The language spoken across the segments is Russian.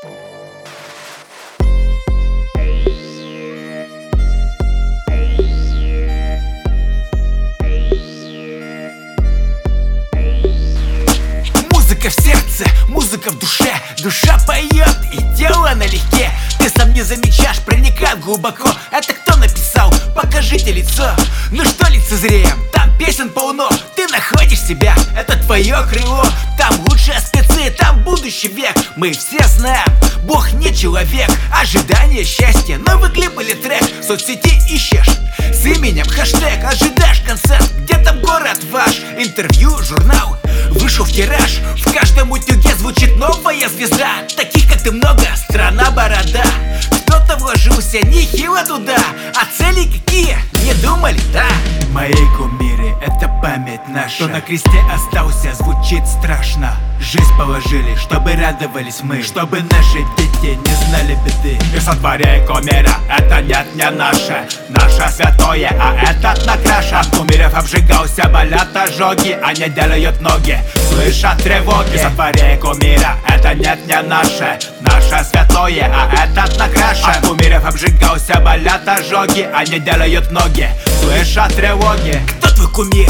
Музыка в сердце, музыка в душе. Душа поет и тело налегке. Ты сам не замечаешь, проникает глубоко. Это кто написал? Покажите лицо. Ну что лицезреем? Там песен полно находишь себя, это твое крыло. Там лучшие спецы, там будущий век. Мы все знаем, Бог не человек. Ожидание счастья, новый клип или трек. В соцсети ищешь с именем хэштег. Ожидаешь концерт, где там город ваш? Интервью, журнал, вышел в тираж. В каждом утюге звучит новая звезда. Таких как ты много, страна борода. Кто-то вложился нехило туда. А цели какие? Не думали, да? Это память наша. Что на кресте остался, звучит страшно. Жизнь положили, чтобы радовались мы. Чтобы наши дети не знали беды. И сотворяй кумира, это нет не наше. Наше святое, а этот накраша. От кумиров обжигался, болят ожоги. Они делают ноги, слышат тревоги. И сотворяй кумира, это нет не наше. Наше святое, а этот накраша. От кумиров обжигался, болят ожоги. Они делают ноги, слышат тревоги. Кто твой кумир?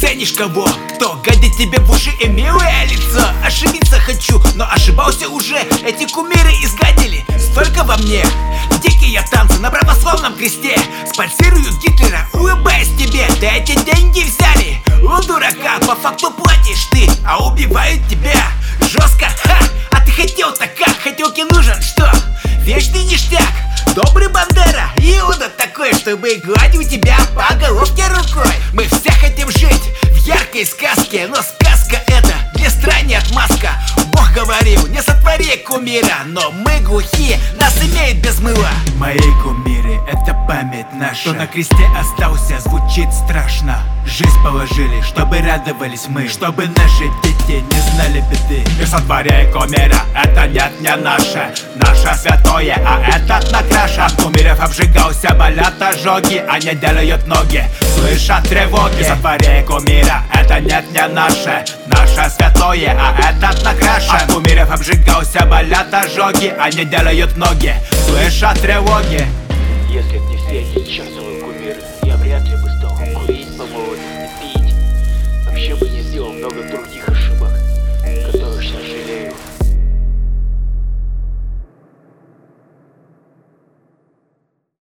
Ценишь кого? Кто гадит тебе в уши и милое лицо? Ошибиться хочу, но ошибался уже Эти кумиры изгадили столько во мне Дикие танцы на православном кресте Спонсируют Гитлера, улыбаясь тебе Да эти деньги взяли у дурака По факту платишь ты, а убивают тебя Жестко, ха! А ты хотел-то как? Хотелки нужен, что? Вечный ништяк Добрый Бандера, Иуда такой, чтобы гладил тебя по головке рукой Мы все хотим жить в яркой сказке Но сказка это для стране отмазка. Бог говорил, не сотвори кумира Но мы глухие, нас имеет без мыла. Мои кумиры, это память наша. Что на кресте остался, звучит страшно. Жизнь положили, чтобы радовались мы. Чтобы наши дети не знали беды. И сотворяй кумира, это нет не наше. Наше святое, а этот накраша. От кумиров обжигался, болят ожоги Они делают ноги, слышат тревоги. И сотворяй кумира, это нет не наше Наше святое, а этот накраша От кумиров обжигался, болят ожоги Они делают ноги, слышат тревоги. Если б не все эти чертовы кумиры, я вряд ли бы